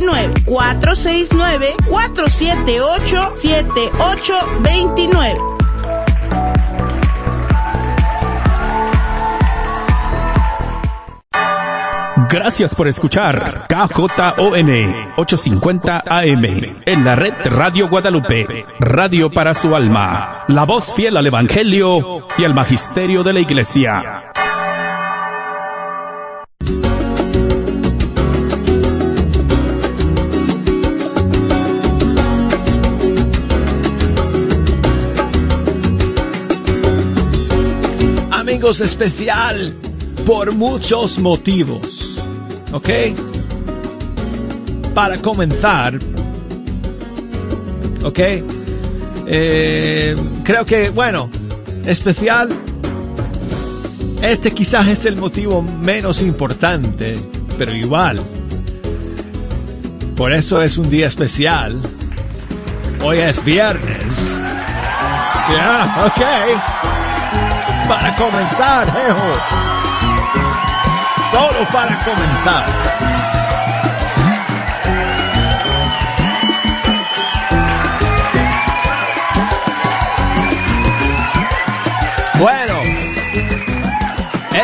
29 469 478 7829 Gracias por escuchar KJON 850 AM en la red Radio Guadalupe, radio para su alma, la voz fiel al Evangelio y al Magisterio de la Iglesia. Especial, por muchos motivos ¿ok? Para comenzar, ¿ok? Eh, creo que, bueno, especial, este quizás es el motivo menos importante, pero igual. Por eso es un día especial. Hoy es viernes. Ya, ok. Para comenzar, jejo solo para comenzar. Bueno,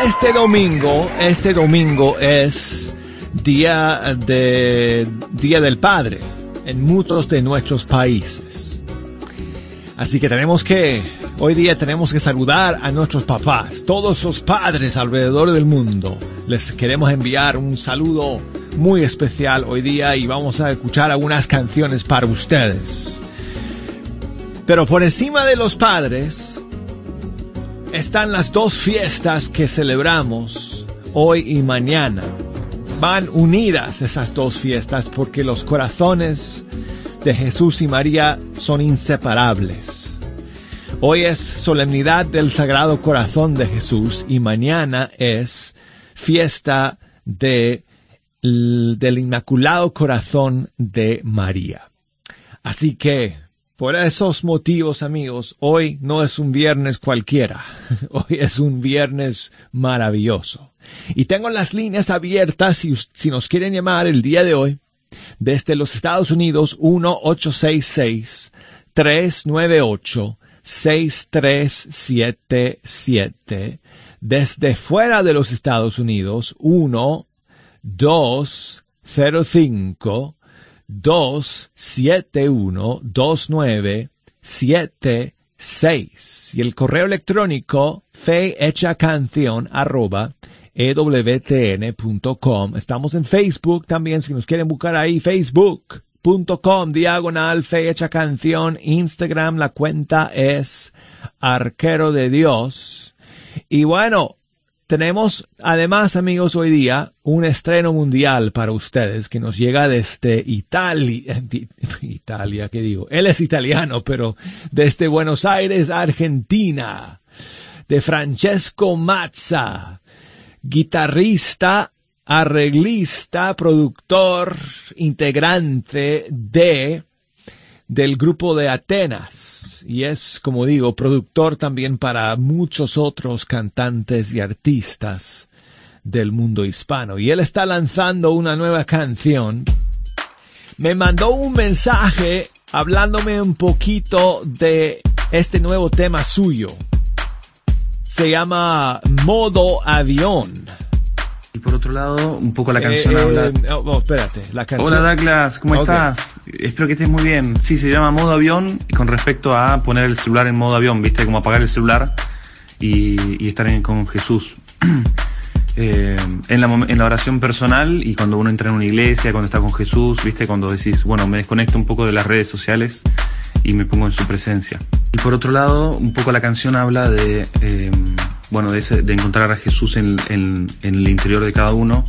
este domingo, este domingo es día de Día del Padre en muchos de nuestros países. Así que tenemos que, hoy día tenemos que saludar a nuestros papás, todos los padres alrededor del mundo. Les queremos enviar un saludo muy especial hoy día y vamos a escuchar algunas canciones para ustedes. Pero por encima de los padres están las dos fiestas que celebramos hoy y mañana. Van unidas esas dos fiestas porque los corazones de Jesús y María son inseparables. Hoy es solemnidad del Sagrado Corazón de Jesús y mañana es fiesta de, del Inmaculado Corazón de María. Así que, por esos motivos, amigos, hoy no es un viernes cualquiera, hoy es un viernes maravilloso. Y tengo las líneas abiertas si, si nos quieren llamar el día de hoy desde los Estados Unidos, 1-866-398-6377. Desde fuera de los Estados Unidos, 1-205-271-2976. Y el correo electrónico fe canción arroba ewtn.com. Estamos en Facebook también, si nos quieren buscar ahí, facebook.com, diagonal, fecha canción, Instagram, la cuenta es Arquero de Dios. Y bueno, tenemos además, amigos, hoy día un estreno mundial para ustedes que nos llega desde Italia, Italia, ¿qué digo? Él es italiano, pero desde Buenos Aires, Argentina, de Francesco Mazza guitarrista, arreglista, productor, integrante de del grupo de Atenas y es, como digo, productor también para muchos otros cantantes y artistas del mundo hispano. Y él está lanzando una nueva canción. Me mandó un mensaje hablándome un poquito de este nuevo tema suyo se llama Modo Avión. Y por otro lado, un poco la canción eh, habla... Eh, oh, espérate, la canción... Hola Douglas, ¿cómo estás? Espero que estés muy bien. Sí, se llama Modo Avión con respecto a poner el celular en modo avión, ¿viste? Como apagar el celular y, estar con Jesús. Eh, en, la, en la oración personal y cuando uno entra en una iglesia, cuando está con Jesús, ¿viste? Cuando decís, bueno, me desconecto un poco de las redes sociales y me pongo en su presencia. Y por otro lado, un poco la canción habla de, eh, bueno, de, de, encontrar a Jesús en, en, el interior de cada uno,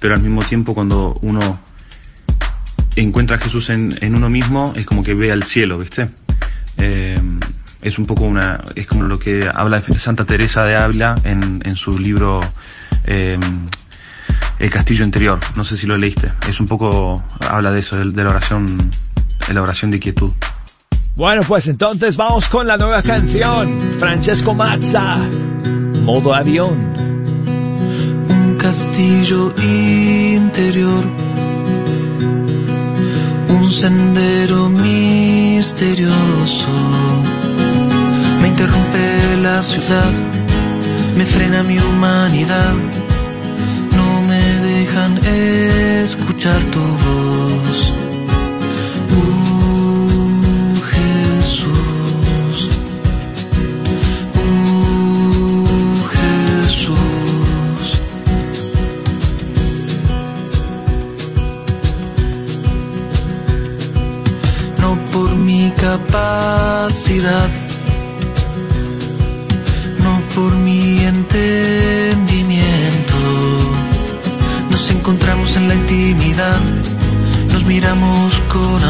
pero al mismo tiempo cuando uno encuentra a Jesús en, en uno mismo, es como que ve al cielo, ¿viste? Eh, es un poco una, es como lo que habla Santa Teresa de Ávila en, en su libro eh, El Castillo Interior. No sé si lo leíste. Es un poco, habla de eso, de la oración, de la oración de quietud. Bueno, pues entonces vamos con la nueva canción. Francesco Mazza, modo avión. Un castillo interior un sendero misterioso. Me interrumpe la ciudad, me frena mi humanidad, no me dejan escuchar tu voz. Capacidad, no por mi entendimiento. Nos encontramos en la intimidad, nos miramos con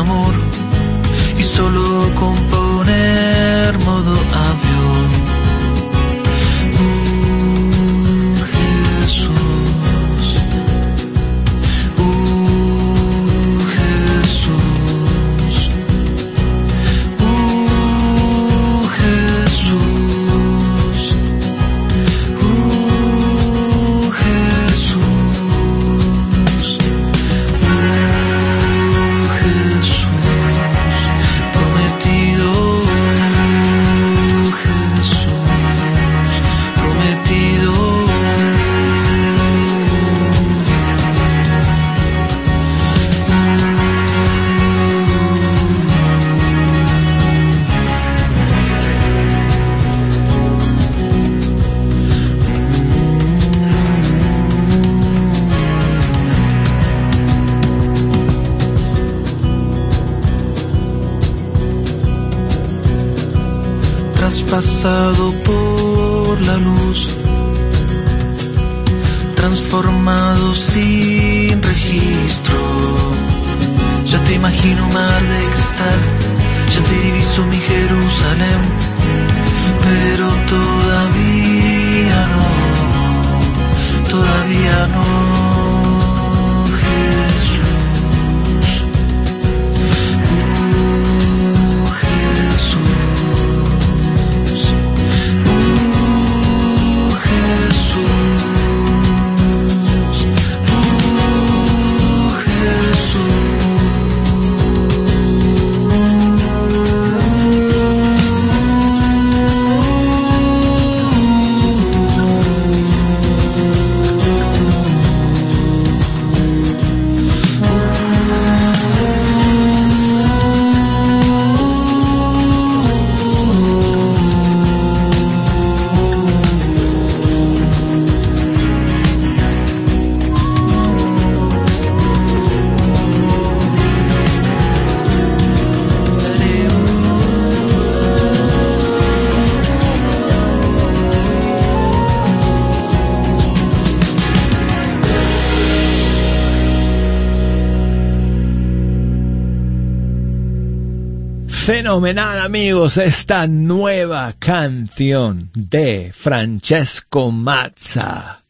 Fenomenal amigos esta nueva canción de Francesco Mazza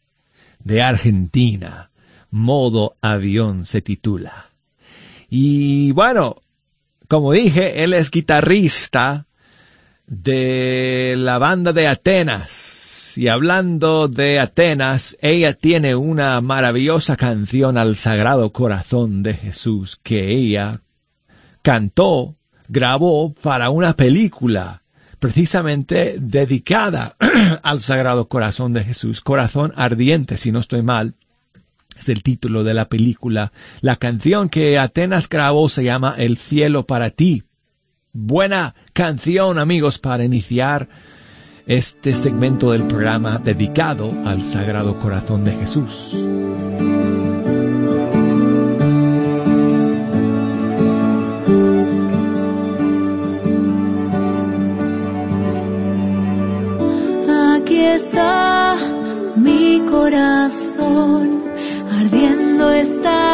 de Argentina. Modo avión se titula. Y bueno, como dije, él es guitarrista de la banda de Atenas. Y hablando de Atenas, ella tiene una maravillosa canción al Sagrado Corazón de Jesús que ella cantó grabó para una película precisamente dedicada al Sagrado Corazón de Jesús, Corazón Ardiente, si no estoy mal, es el título de la película. La canción que Atenas grabó se llama El cielo para ti. Buena canción, amigos, para iniciar este segmento del programa dedicado al Sagrado Corazón de Jesús. Aquí está mi corazón, ardiendo está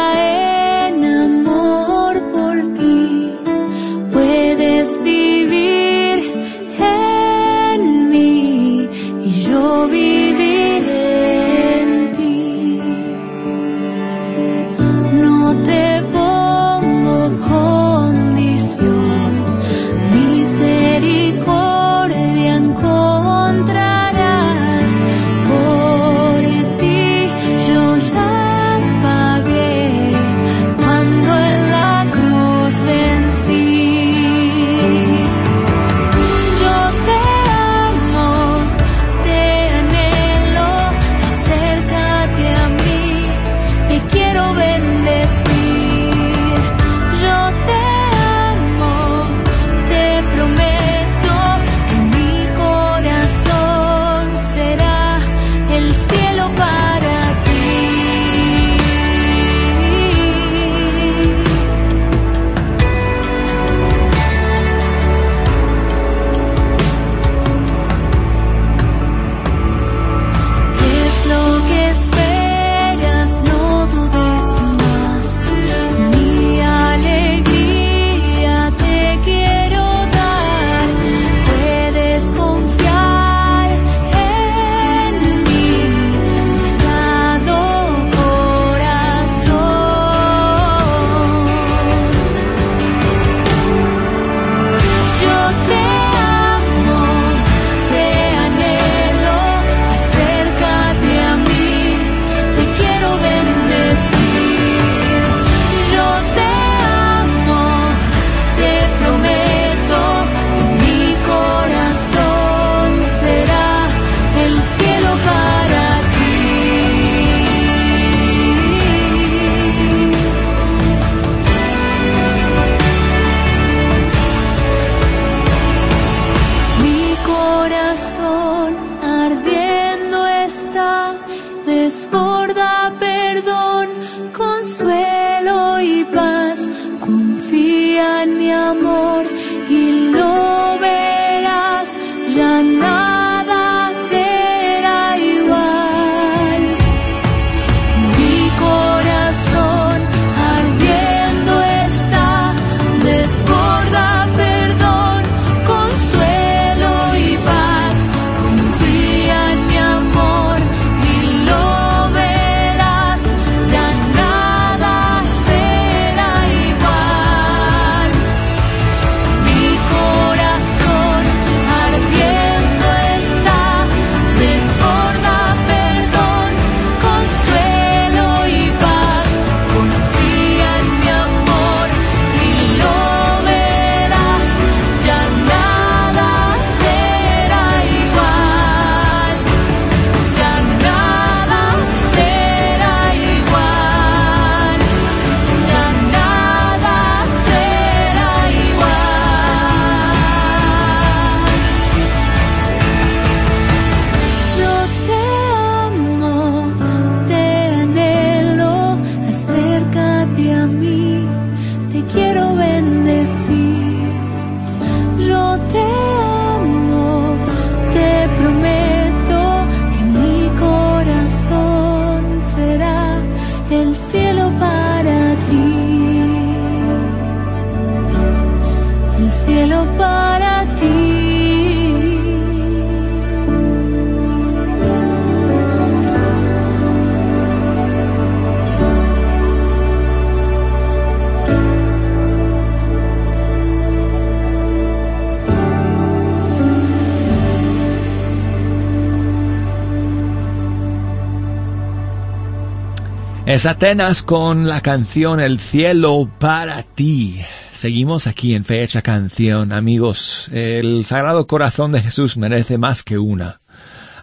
Es Atenas con la canción El cielo para ti. Seguimos aquí en Fecha Canción, amigos. El Sagrado Corazón de Jesús merece más que una.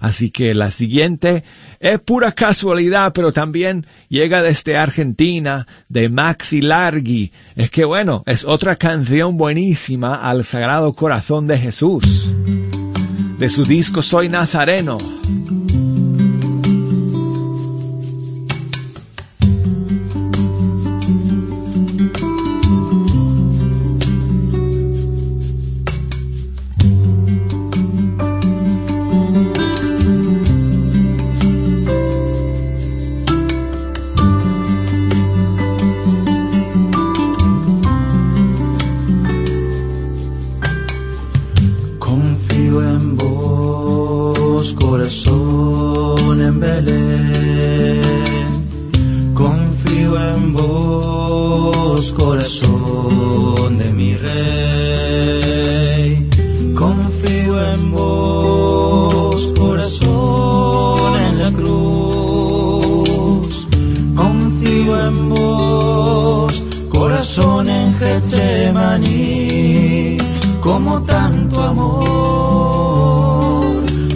Así que la siguiente es pura casualidad, pero también llega desde Argentina, de Maxi Largi. Es que bueno, es otra canción buenísima al Sagrado Corazón de Jesús. De su disco Soy Nazareno. Como tanto amor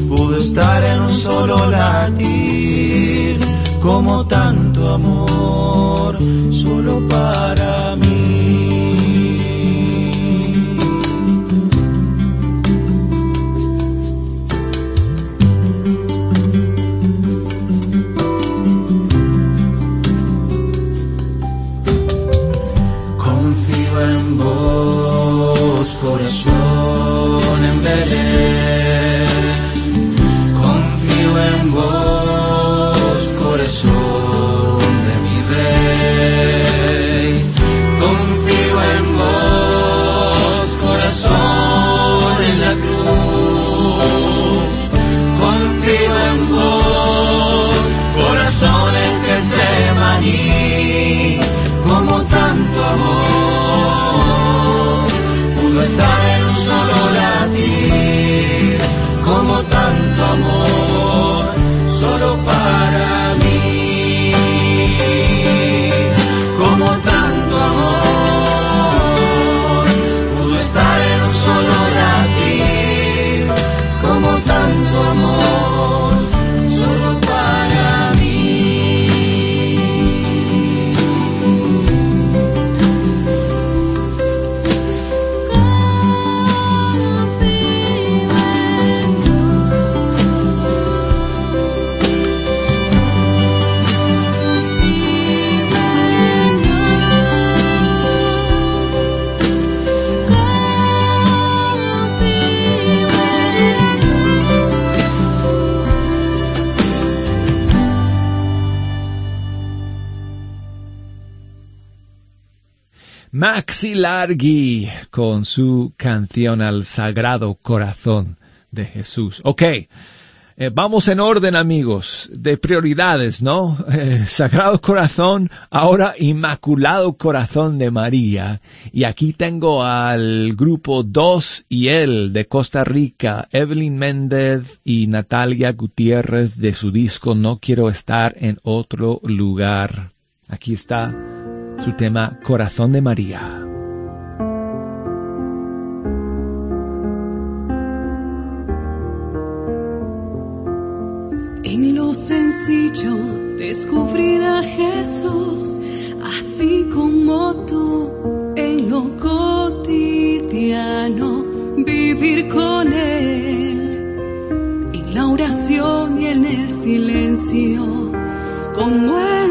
pudo estar en un solo latir, como tanto amor solo para mí. Maxi Largi con su canción al Sagrado Corazón de Jesús. Ok, eh, vamos en orden amigos, de prioridades, ¿no? Eh, Sagrado Corazón, ahora Inmaculado Corazón de María. Y aquí tengo al grupo Dos y Él de Costa Rica, Evelyn Méndez y Natalia Gutiérrez de su disco No Quiero Estar en Otro Lugar. Aquí está su tema Corazón de María. En lo sencillo descubrir a Jesús, así como tú, en lo cotidiano, vivir con Él, en la oración y en el silencio, como en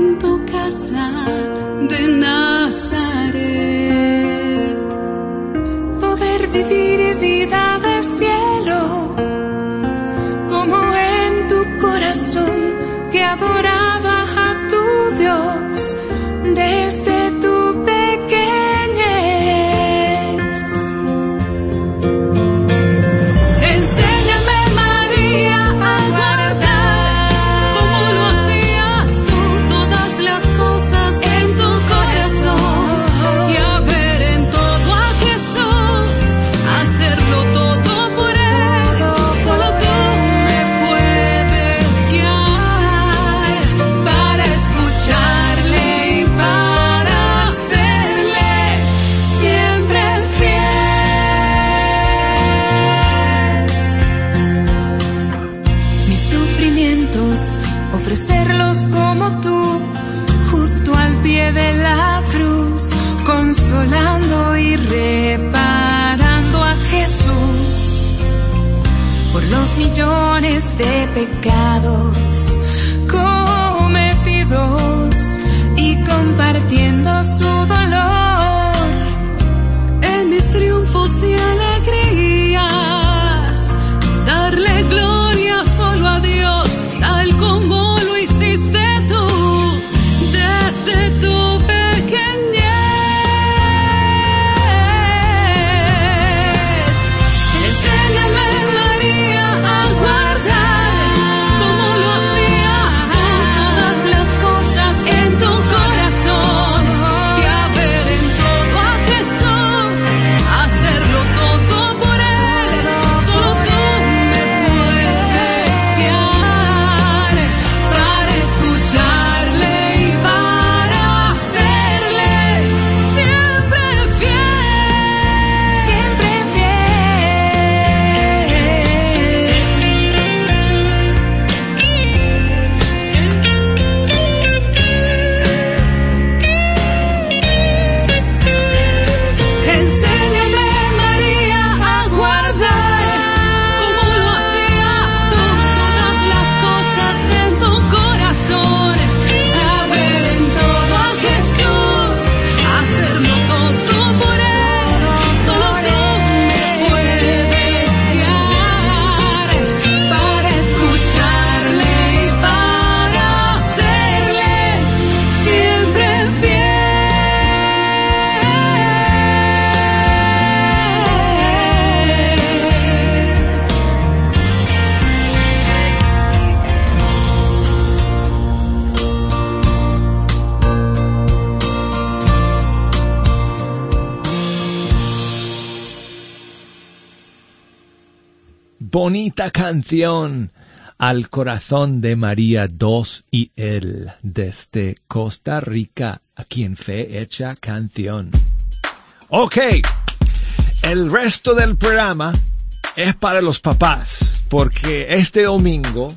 bonita canción al corazón de María II y él desde Costa Rica, aquí en Fe Hecha Canción. Ok, el resto del programa es para los papás, porque este domingo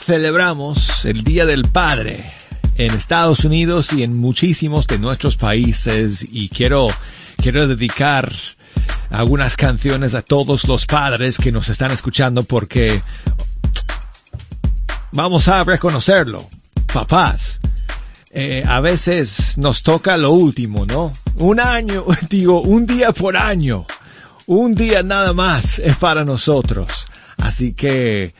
celebramos el Día del Padre en Estados Unidos y en muchísimos de nuestros países y quiero, quiero dedicar algunas canciones a todos los padres que nos están escuchando porque vamos a reconocerlo, papás. Eh, a veces nos toca lo último, ¿no? Un año, digo, un día por año. Un día nada más es para nosotros. Así que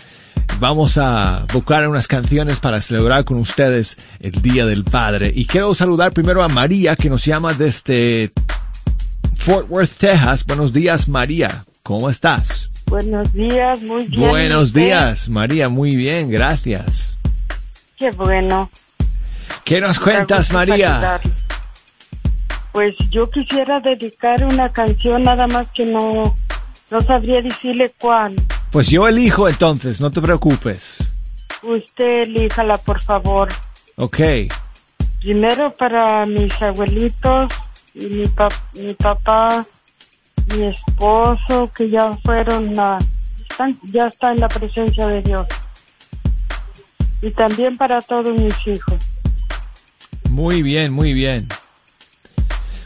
vamos a buscar unas canciones para celebrar con ustedes el Día del Padre. Y quiero saludar primero a María que nos llama desde Fort Worth, Texas. Buenos días, María. ¿Cómo estás? Buenos días, muy bien. Buenos días, María. Muy bien, gracias. Qué bueno. ¿Qué nos cuentas, María? Pues yo quisiera dedicar una canción, nada más que no, no sabría decirle cuál. Pues yo elijo entonces, no te preocupes. Usted elíjala, por favor. Ok. Primero para mis abuelitos y mi, pa- mi papá, mi esposo, que ya fueron a, están, ya está en la presencia de Dios. Y también para todos mis hijos. Muy bien, muy bien.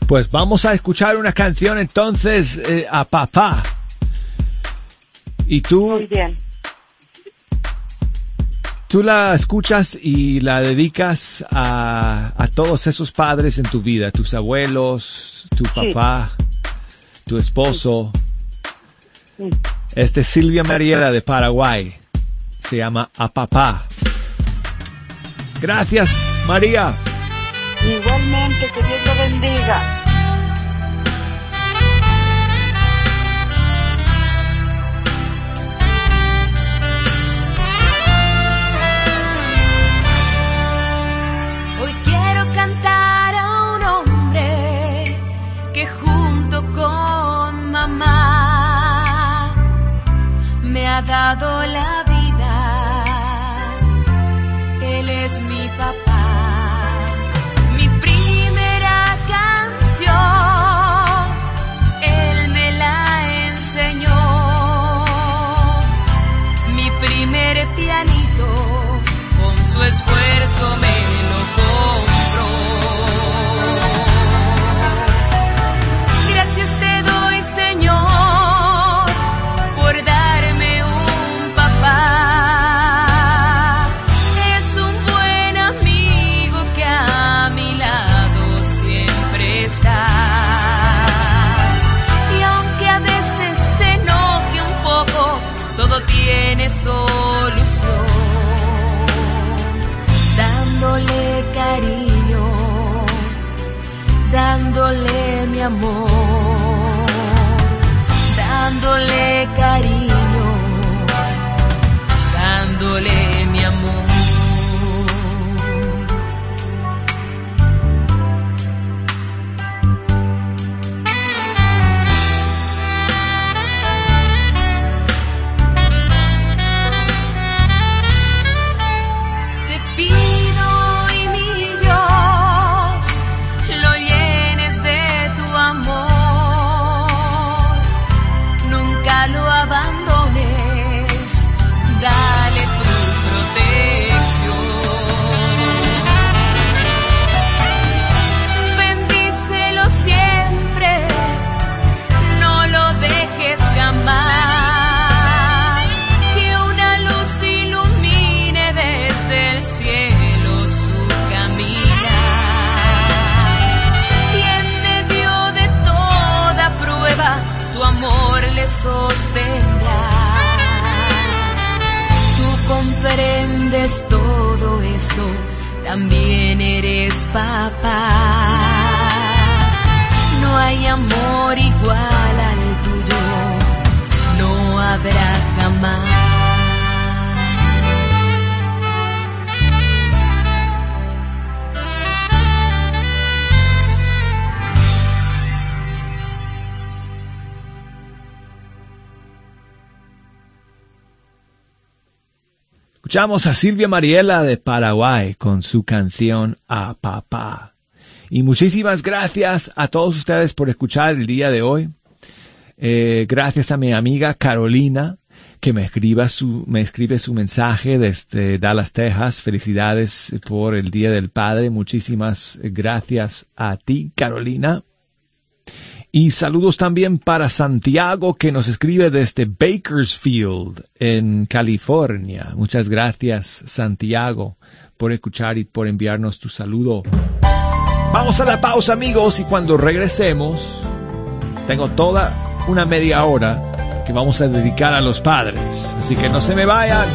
Pues vamos a escuchar una canción entonces eh, a papá. Y tú, Muy bien. Tú la escuchas y la dedicas a, a todos esos padres en tu vida, tus abuelos, tu papá, tu esposo. Sí. Este es Silvia Mariela de Paraguay. Se llama A Papá. Gracias, María. Igualmente, que Dios lo bendiga. Ha dado la Escuchamos a Silvia Mariela de Paraguay con su canción A Papá. Y muchísimas gracias a todos ustedes por escuchar el día de hoy. Eh, gracias a mi amiga Carolina que me escriba su, me escribe su mensaje desde Dallas, Texas. Felicidades por el Día del Padre. Muchísimas gracias a ti, Carolina. Y saludos también para Santiago que nos escribe desde Bakersfield, en California. Muchas gracias, Santiago, por escuchar y por enviarnos tu saludo. Vamos a la pausa, amigos, y cuando regresemos, tengo toda una media hora que vamos a dedicar a los padres. Así que no se me vayan.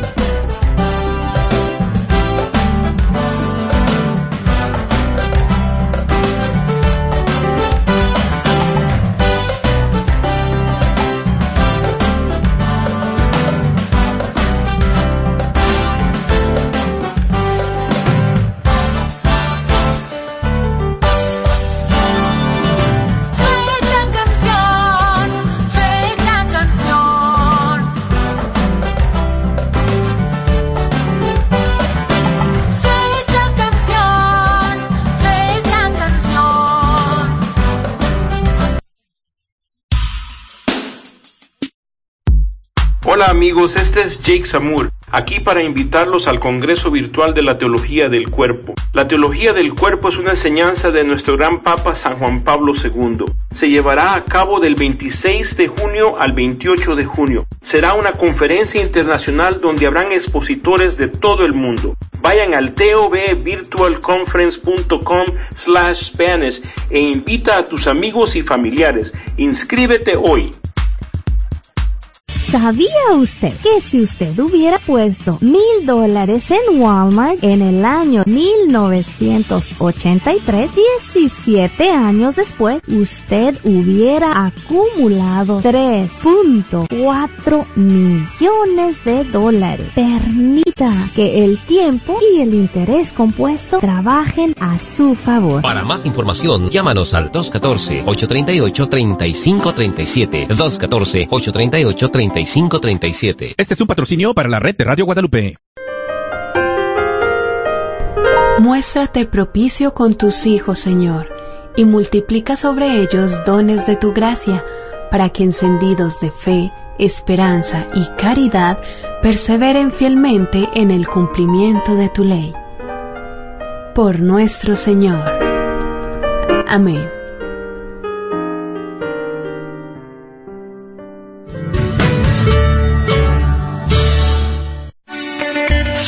Amigos, este es Jake Samur, aquí para invitarlos al Congreso Virtual de la Teología del Cuerpo. La Teología del Cuerpo es una enseñanza de nuestro gran Papa San Juan Pablo II. Se llevará a cabo del 26 de junio al 28 de junio. Será una conferencia internacional donde habrán expositores de todo el mundo. Vayan al tovvirtualconference.com slash Spanish e invita a tus amigos y familiares. Inscríbete hoy. ¿Sabía usted que si usted hubiera puesto mil dólares en Walmart en el año 1983, 17 años después, usted hubiera acumulado 3.4 millones de dólares? Permita que el tiempo y el interés compuesto trabajen a su favor. Para más información, llámanos al 214-838-3537. 214-838-3537. Este es un patrocinio para la red de Radio Guadalupe. Muéstrate propicio con tus hijos, Señor, y multiplica sobre ellos dones de tu gracia, para que encendidos de fe, esperanza y caridad perseveren fielmente en el cumplimiento de tu ley. Por nuestro Señor. Amén.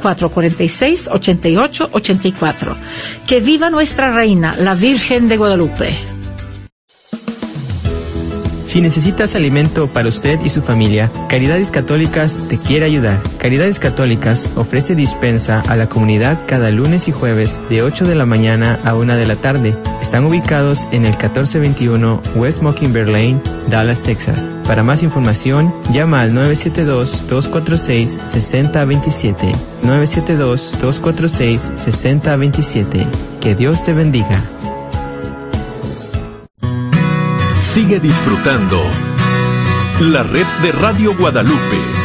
446-8884. Que viva nuestra reina, la Virgen de Guadalupe. Si necesitas alimento para usted y su familia, Caridades Católicas te quiere ayudar. Caridades Católicas ofrece dispensa a la comunidad cada lunes y jueves de 8 de la mañana a 1 de la tarde. Están ubicados en el 1421 West Mockingbird Lane, Dallas, Texas. Para más información, llama al 972-246-6027. 972-246-6027. Que Dios te bendiga. Sigue disfrutando la red de Radio Guadalupe.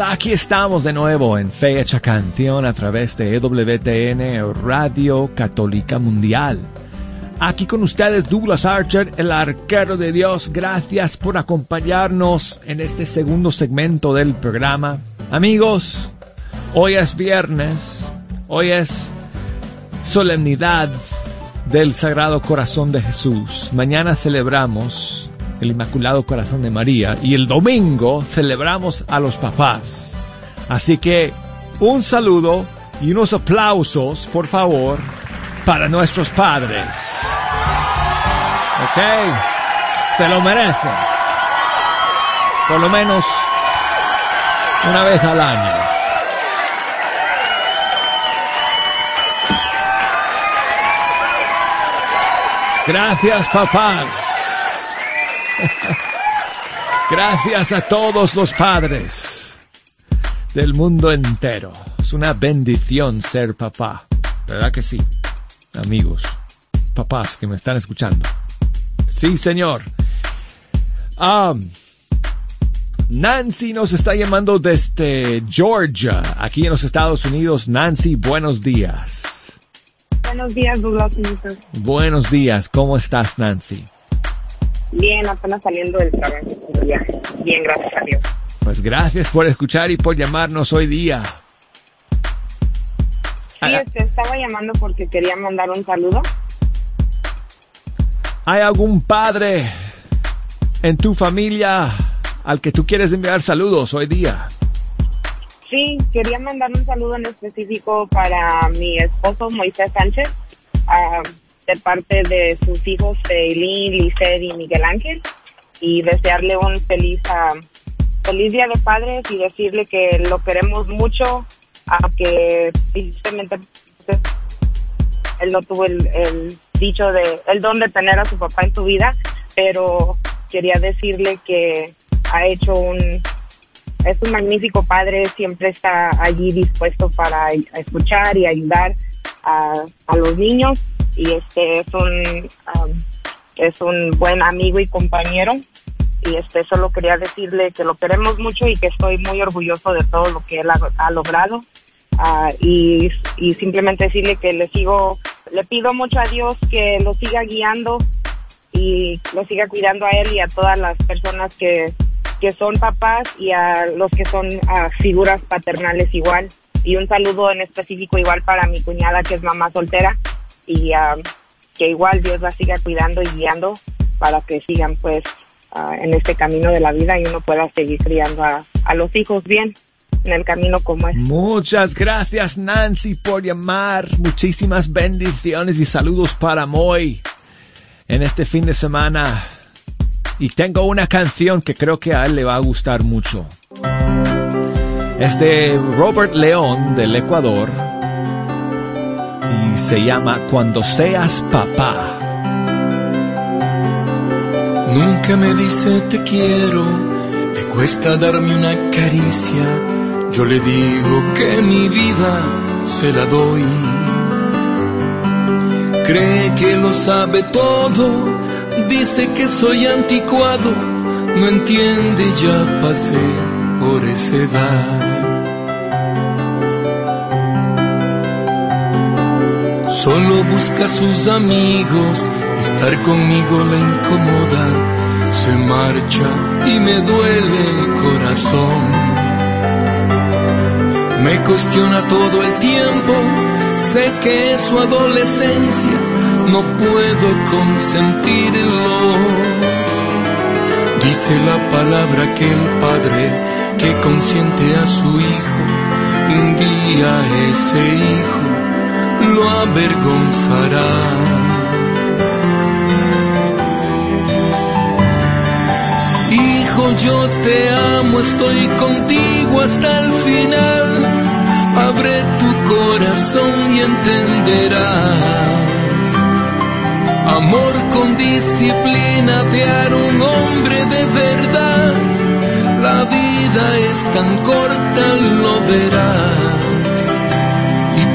Aquí estamos de nuevo en Fecha Canción a través de EWTN Radio Católica Mundial. Aquí con ustedes Douglas Archer, el arquero de Dios. Gracias por acompañarnos en este segundo segmento del programa. Amigos, hoy es viernes, hoy es solemnidad del Sagrado Corazón de Jesús. Mañana celebramos el Inmaculado Corazón de María y el domingo celebramos a los papás. Así que un saludo y unos aplausos, por favor, para nuestros padres. ¿Ok? Se lo merecen. Por lo menos una vez al año. Gracias, papás. Gracias a todos los padres del mundo entero. Es una bendición ser papá. ¿Verdad que sí? Amigos, papás que me están escuchando. Sí, señor. Ah, Nancy nos está llamando desde Georgia, aquí en los Estados Unidos. Nancy, buenos días. Buenos días, Douglas. Buenos días, ¿cómo estás, Nancy? Bien, apenas saliendo del trabajo. ya. Bien, gracias a Dios. Pues gracias por escuchar y por llamarnos hoy día. Sí, este, estaba llamando porque quería mandar un saludo. ¿Hay algún padre en tu familia al que tú quieres enviar saludos hoy día? Sí, quería mandar un saludo en específico para mi esposo Moisés Sánchez, de parte de sus hijos Eileen, Lisset y Miguel Ángel, y desearle un feliz, ah, feliz día de padres y decirle que lo queremos mucho, aunque él no tuvo el, el dicho de, el don de tener a su papá en su vida, pero quería decirle que ha hecho un, es un magnífico padre, siempre está allí dispuesto para escuchar y ayudar a, a los niños y este es un um, es un buen amigo y compañero y este solo quería decirle que lo queremos mucho y que estoy muy orgulloso de todo lo que él ha, logrado Ah, y, y simplemente decirle que le sigo le pido mucho a Dios que lo siga guiando y lo siga cuidando a él y a todas las personas que que son papás y a los que son ah, figuras paternales igual. Y un saludo en específico igual para mi cuñada que es mamá soltera y ah, que igual Dios la siga cuidando y guiando para que sigan pues ah, en este camino de la vida y uno pueda seguir criando a, a los hijos bien en el camino como es. Muchas gracias Nancy por llamar. Muchísimas bendiciones y saludos para Moy en este fin de semana. Y tengo una canción que creo que a él le va a gustar mucho. Es de Robert León del Ecuador y se llama Cuando seas papá. Nunca me dice te quiero, le cuesta darme una caricia. Yo le digo que mi vida se la doy. Cree que lo sabe todo, dice que soy anticuado, no entiende, ya pasé por esa edad. Busca a sus amigos, estar conmigo le incomoda, se marcha y me duele el corazón. Me cuestiona todo el tiempo, sé que es su adolescencia, no puedo consentirlo. Dice la palabra que el padre que consiente a su hijo, un día ese hijo lo avergonzará. Hijo, yo te amo, estoy contigo hasta el final. Abre tu corazón y entenderás. Amor con disciplina de a un hombre de verdad. La vida es tan corta, lo verás.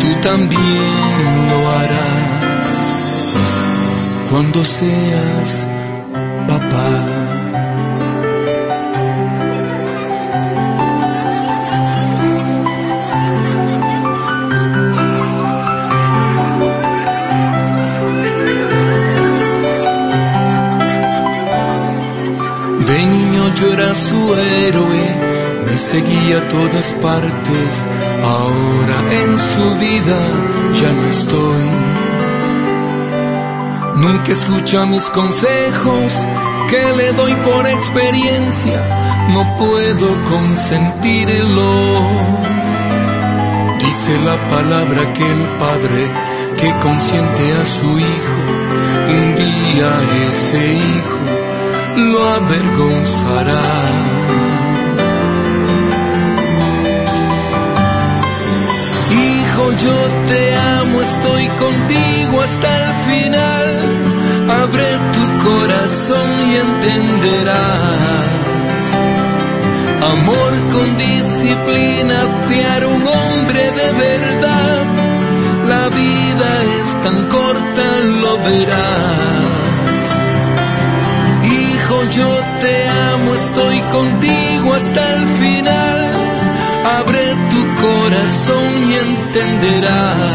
Tú también lo harás cuando seas papá. Todas partes, ahora en su vida ya no estoy. Nunca escucha mis consejos que le doy por experiencia, no puedo consentirlo. Dice la palabra que el padre que consiente a su hijo, un día ese hijo lo avergonzará. Hijo, yo te amo, estoy contigo hasta el final. Abre tu corazón y entenderás. Amor con disciplina te hará un hombre de verdad. La vida es tan corta, lo verás. Hijo, yo te amo, estoy contigo hasta el final. Abre corazón y entenderás.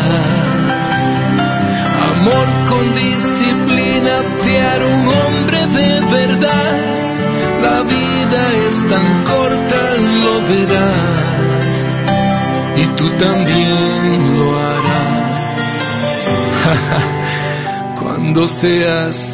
Amor con disciplina te hará un hombre de verdad. La vida es tan corta, lo verás. Y tú también lo harás. Cuando seas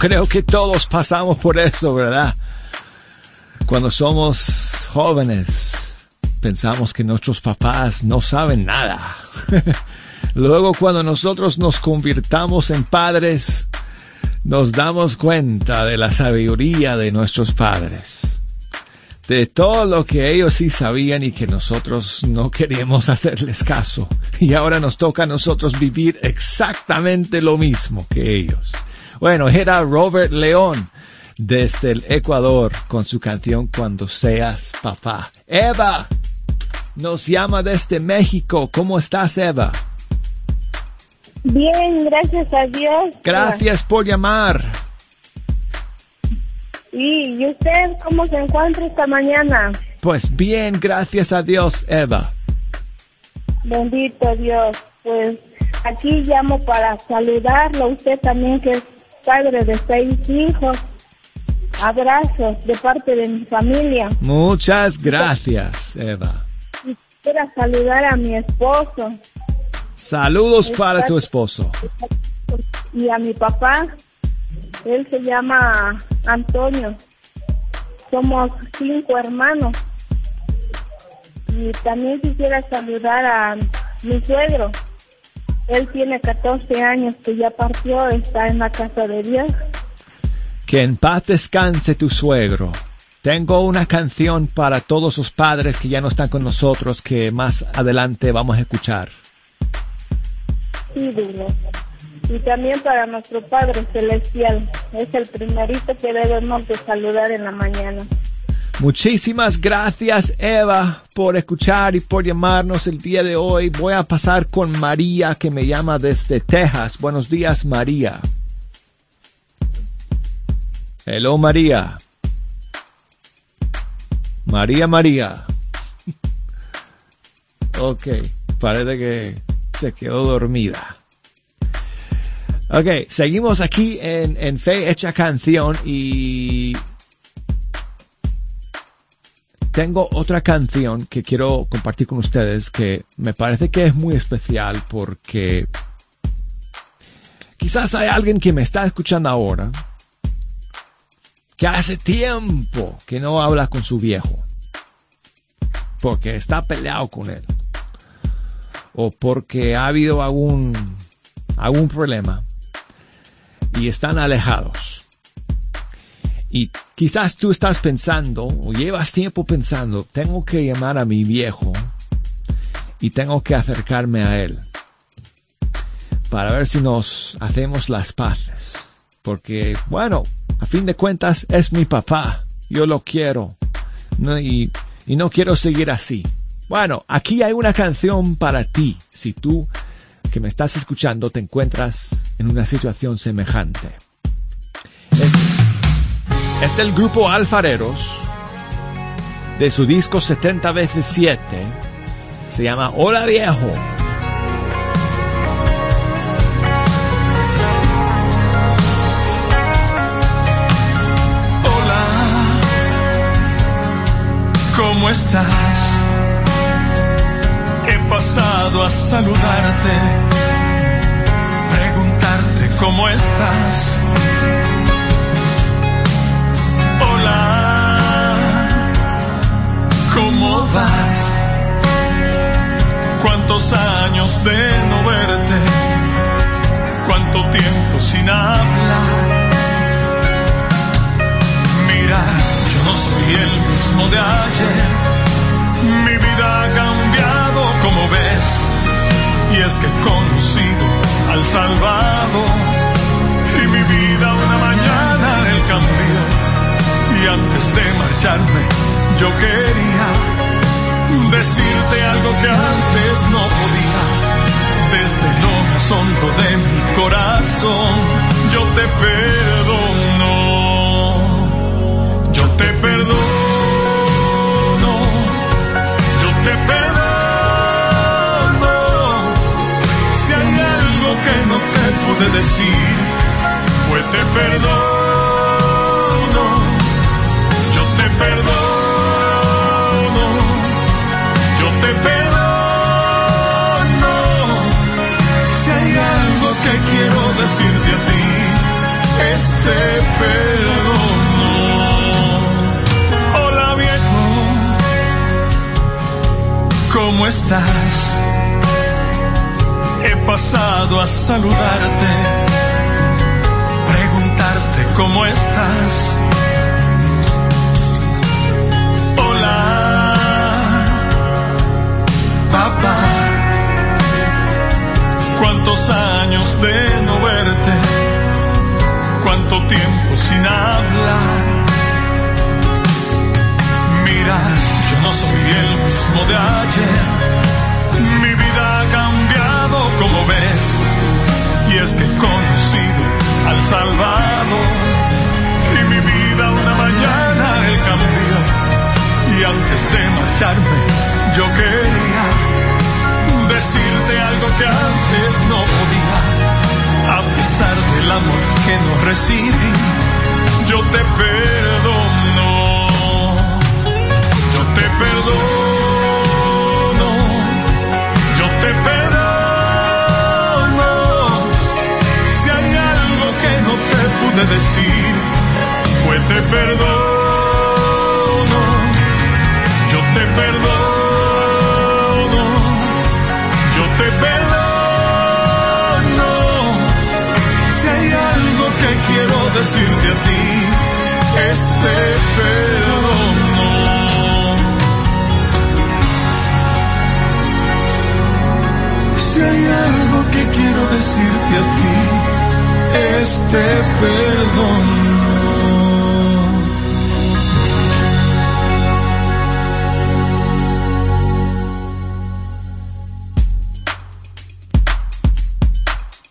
creo que todos pasamos por eso, ¿verdad? Cuando somos jóvenes, pensamos que nuestros papás no saben nada. Luego cuando nosotros nos convirtamos en padres, nos damos cuenta de la sabiduría de nuestros padres. De todo lo que ellos sí sabían y que nosotros no queríamos hacerles caso. Y ahora nos toca a nosotros vivir exactamente lo mismo que ellos. Bueno, era Robert León desde el Ecuador con su canción Cuando seas papá. Eva nos llama desde México. ¿Cómo estás, Eva? Bien, gracias a Dios. Gracias por llamar. ¿Y, ¿Y usted cómo se encuentra esta mañana? Pues bien, gracias a Dios, Eva. Bendito Dios. Pues aquí llamo para saludarlo. Usted también que es padre de seis hijos. Abrazos de parte de mi familia. Muchas gracias, Eva. Quiero saludar a mi esposo Saludos para tu esposo. y a mi papá. Él se llama Antonio. Somos cinco hermanos. Y también quisiera saludar a mi suegro. Él tiene 14 años que ya partió, está en la casa de Dios. Que en paz descanse tu suegro. Tengo una canción para todos los padres que ya no están con nosotros que más adelante vamos a escuchar. Sí, dile. Y también para nuestro Padre Celestial. Es el primerito que debemos de saludar en la mañana. Muchísimas gracias Eva por escuchar y por llamarnos el día de hoy. Voy a pasar con María que me llama desde Texas. Buenos días María. Hello María. María María. Ok, parece que se quedó dormida. Ok, seguimos aquí en, en Fe Hecha Canción y tengo otra canción que quiero compartir con ustedes que me parece que es muy especial porque quizás hay alguien que me está escuchando ahora que hace tiempo que no habla con su viejo porque está peleado con él o porque ha habido algún algún problema y están alejados. Y quizás tú estás pensando, o llevas tiempo pensando, tengo que llamar a mi viejo y tengo que acercarme a él para ver si nos hacemos las paces. Porque, bueno, a fin de cuentas es mi papá, yo lo quiero y, no quiero seguir así. Bueno, aquí hay una canción para ti, si tú que me estás escuchando te encuentras en una situación semejante. Es del grupo Alfareros, de su disco 70 veces 7. Se llama Hola Viejo.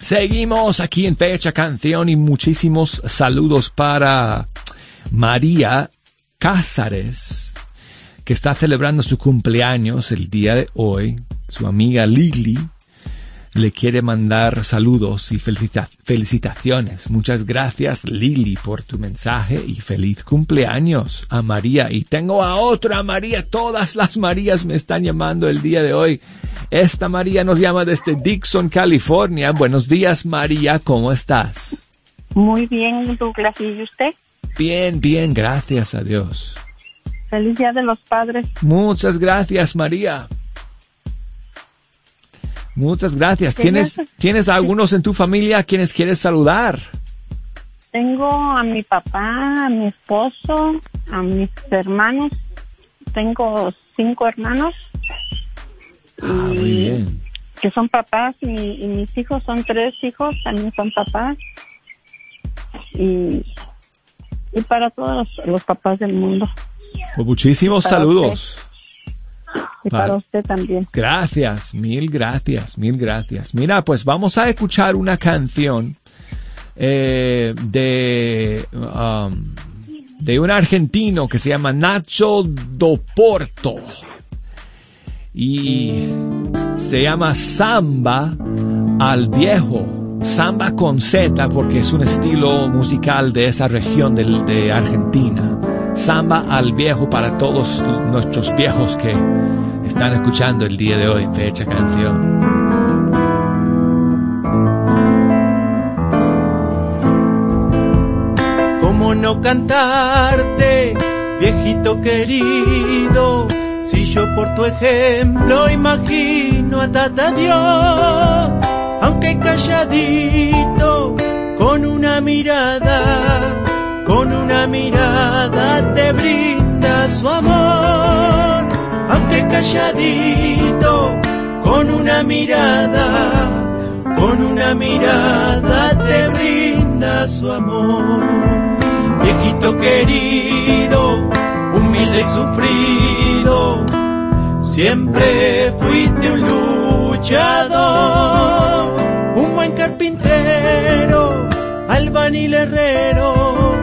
Seguimos aquí en Fecha Canción y muchísimos saludos para María Cázares, que está celebrando su cumpleaños el día de hoy. Su amiga Lili le quiere mandar saludos y felicita- felicitaciones. Muchas gracias Lili por tu mensaje y feliz cumpleaños a María. Y tengo a otra María, todas las Marías me están llamando el día de hoy. Esta María nos llama desde Dixon, California. Buenos días María, ¿cómo estás? Muy bien, Douglas. ¿Y usted? Bien, bien, gracias a Dios. Feliz Día de los Padres. Muchas gracias María. Muchas gracias. ¿Qué ¿Tienes? ¿Tienes algunos en tu familia a quienes quieres saludar? Tengo a mi papá, a mi esposo, a mis hermanos. Tengo cinco hermanos. Ah, muy bien. Que son papás y, y mis hijos son tres hijos, también son papás. Y, y para todos los, los papás del mundo. Pues muchísimos Para saludos. Y para usted también. Gracias, mil gracias, mil gracias. Mira, pues vamos a escuchar una canción eh, de um, de un argentino que se llama Nacho Doporto. Y se llama Samba al Viejo. Samba con Z porque es un estilo musical de esa región de Argentina. Samba al Viejo para todos nuestros viejos que están escuchando el día de hoy, fecha canción. ¿Cómo no cantarte, viejito querido? Si yo por tu ejemplo imagino a Tata Dios, aunque calladito, con una mirada, con una mirada te brinda su amor, aunque calladito, con una mirada, con una mirada te brinda su amor. Viejito querido, siempre fuiste un luchador, un buen carpintero, albañil herrero,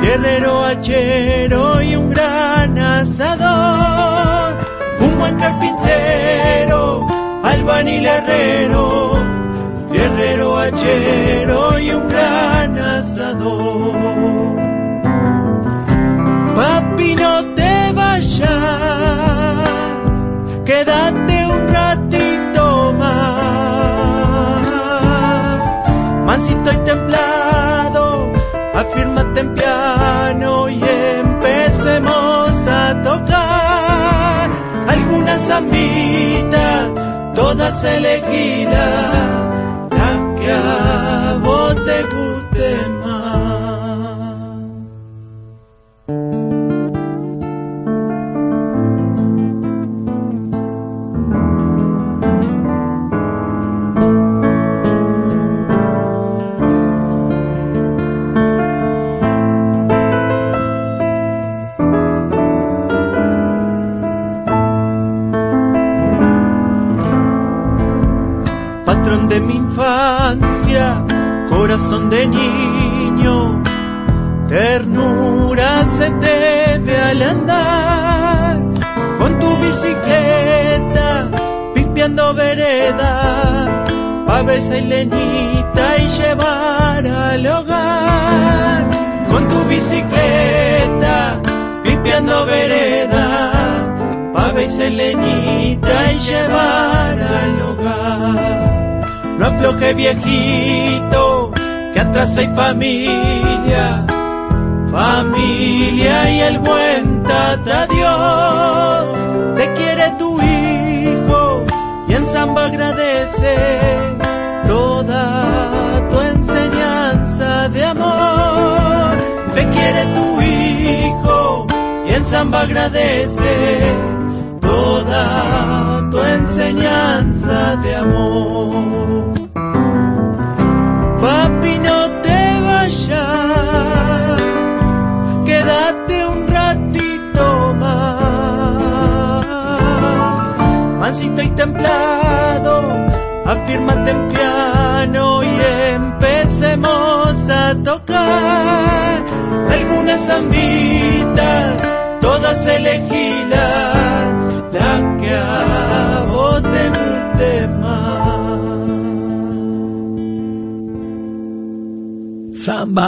guerrero hachero y un gran asador, un buen carpintero, albañil herrero, zambita, todas elegidas, pa' verse lenita y llevar al hogar, con tu bicicleta, pipiando vereda, pa' verse lenita y llevar al hogar. No afloje viejito, que atrás hay familia, familia y el buen tata Dios. Te quiere tu hijo y en samba agradece agradece toda tu enseñanza de amor. Papi, no te vayas, quédate un ratito más. Mansito y templado, afírmate en piano y empecemos a tocar alguna zambita,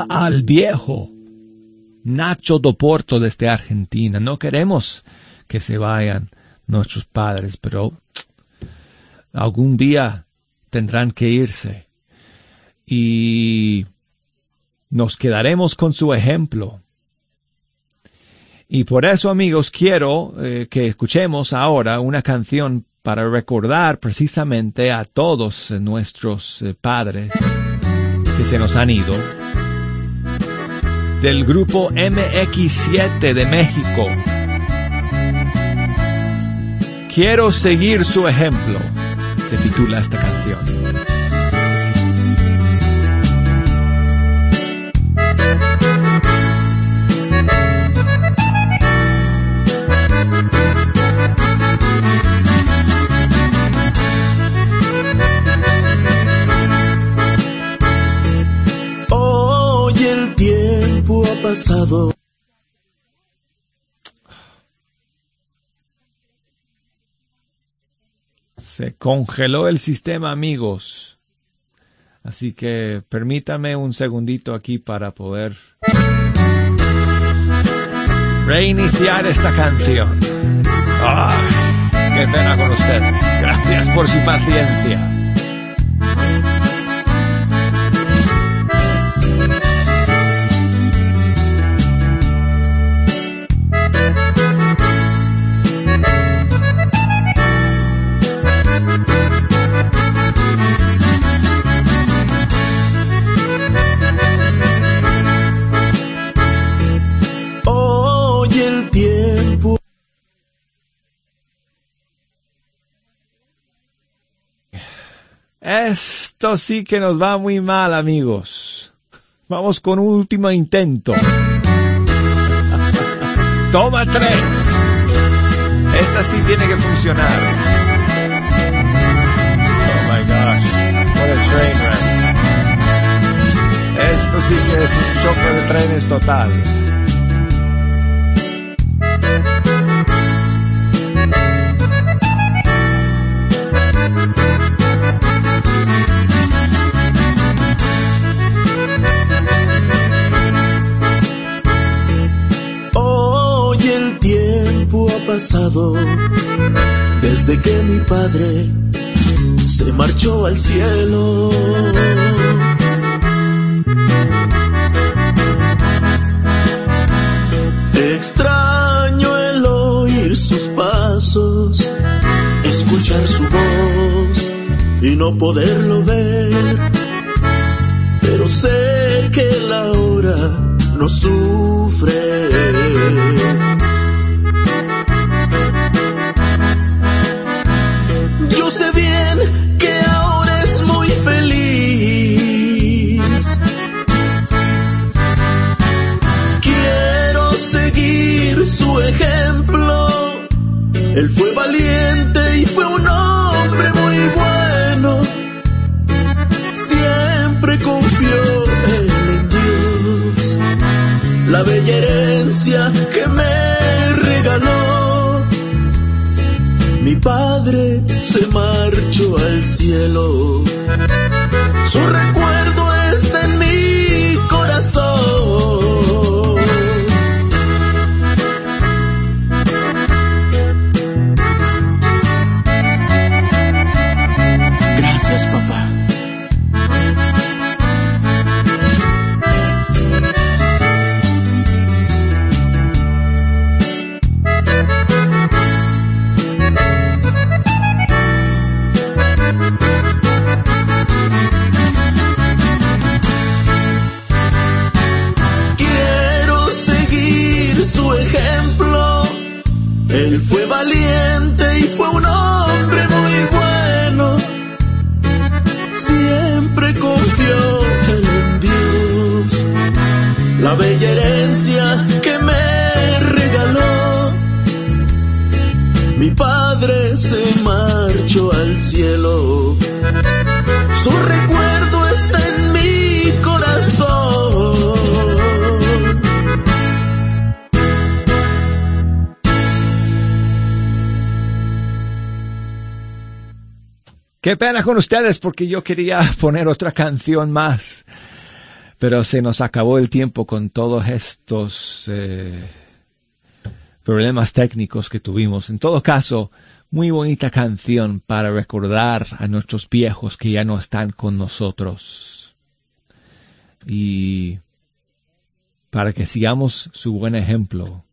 Al viejo. Nacho Doporto desde Argentina. No queremos que se vayan nuestros padres, pero algún día tendrán que irse. Y nos quedaremos con su ejemplo. Y por eso, amigos, quiero eh, que escuchemos ahora una canción para recordar precisamente a todos nuestros eh, padres que se nos han ido. Del grupo MX7 de México. Quiero seguir su ejemplo, se titula esta canción. Se congeló el sistema, amigos. Así que permítame un segundito aquí para poder reiniciar esta canción. Ay, qué pena con ustedes. Gracias por su paciencia. Esto sí que nos va muy mal, amigos. Vamos con un último intento. Toma tres. Esta sí tiene que funcionar. Oh my gosh. What a train wreck. Esto sí que es un choque de trenes total. Qué pena con ustedes porque yo quería poner otra canción más. Pero se nos acabó el tiempo con todos estos eh, problemas técnicos que tuvimos. En todo caso, muy bonita canción para recordar a nuestros viejos que ya no están con nosotros. Y para que sigamos su buen ejemplo.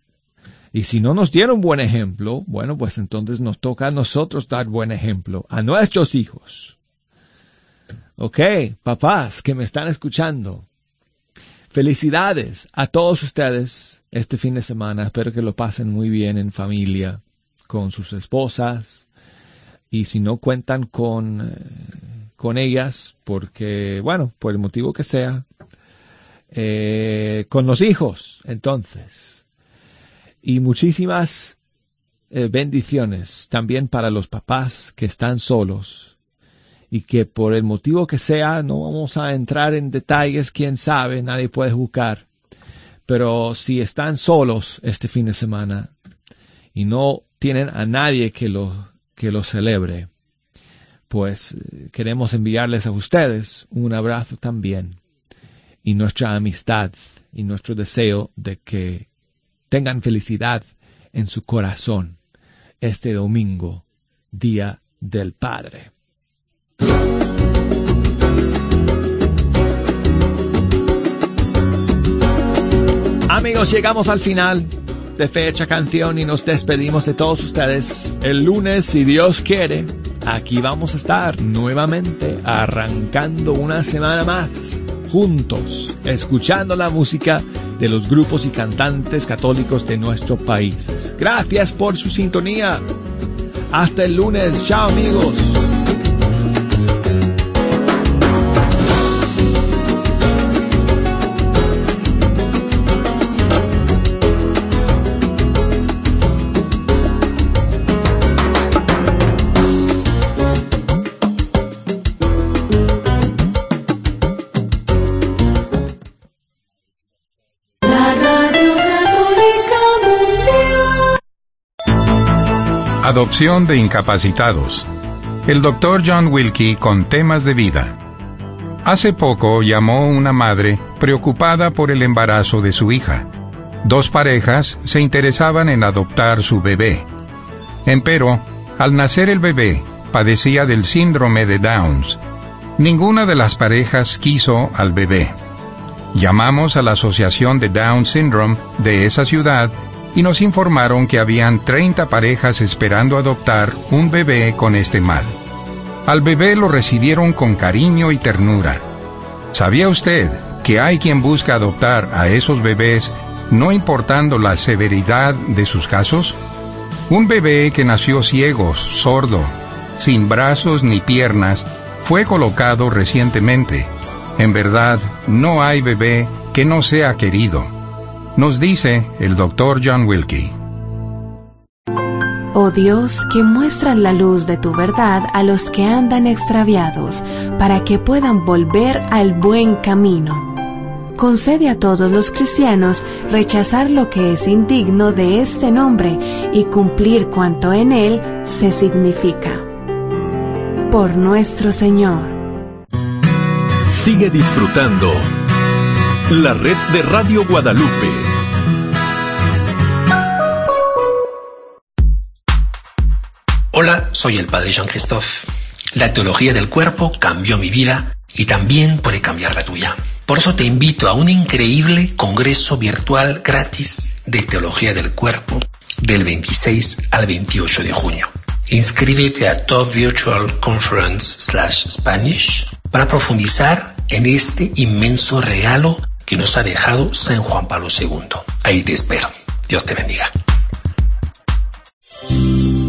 Y si no nos dieron buen ejemplo, bueno, pues entonces nos toca a nosotros dar buen ejemplo a nuestros hijos. Ok, papás que me están escuchando. Felicidades a todos ustedes este fin de semana. Espero que lo pasen muy bien en familia, con sus esposas. Y si no cuentan con, eh, con ellas, porque, bueno, por el motivo que sea, eh, con los hijos, entonces. Y muchísimas eh, bendiciones también para los papás que están solos y que por el motivo que sea, no vamos a entrar en detalles, quién sabe, nadie puede juzgar. Pero si están solos este fin de semana y no tienen a nadie que lo, que lo celebre, pues eh, queremos enviarles a ustedes un abrazo también y nuestra amistad y nuestro deseo de que tengan felicidad en su corazón este domingo, Día del Padre. Amigos, llegamos al final de fecha canción y nos despedimos de todos ustedes. El lunes, si Dios quiere, aquí vamos a estar nuevamente arrancando una semana más juntos, escuchando la música de los grupos y cantantes católicos de nuestro país. Gracias por su sintonía. Hasta el lunes. Chao amigos. Adopción de incapacitados. El Dr. John Wilkie con temas de vida. Hace poco llamó una madre preocupada por el embarazo de su hija. Dos parejas se interesaban en adoptar su bebé. Empero, al nacer el bebé, padecía del síndrome de Downs. Ninguna de las parejas quiso al bebé. Llamamos a la Asociación de Down Syndrome de esa ciudad y nos informaron que habían 30 parejas esperando adoptar un bebé con este mal. Al bebé lo recibieron con cariño y ternura. ¿Sabía usted que hay quien busca adoptar a esos bebés no importando la severidad de sus casos? Un bebé que nació ciego, sordo, sin brazos ni piernas, fue colocado recientemente. En verdad, no hay bebé que no sea querido. Nos dice el doctor John Wilkie. Oh Dios, que muestras la luz de tu verdad a los que andan extraviados, para que puedan volver al buen camino. Concede a todos los cristianos rechazar lo que es indigno de este nombre y cumplir cuanto en él se significa. Por nuestro Señor. Sigue disfrutando la red de Radio Guadalupe. Hola, soy el padre Jean-Christophe. La teología del cuerpo cambió mi vida y también puede cambiar la tuya. Por eso te invito a un increíble congreso virtual gratis de teología del cuerpo del 26 al 28 de junio. Inscríbete a Top Virtual Conference slash Spanish para profundizar en este inmenso regalo que nos ha dejado San Juan Pablo II. Ahí te espero. Dios te bendiga.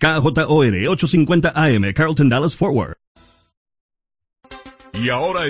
KJOR 850 AM, Carlton Dallas Forward. Y ahora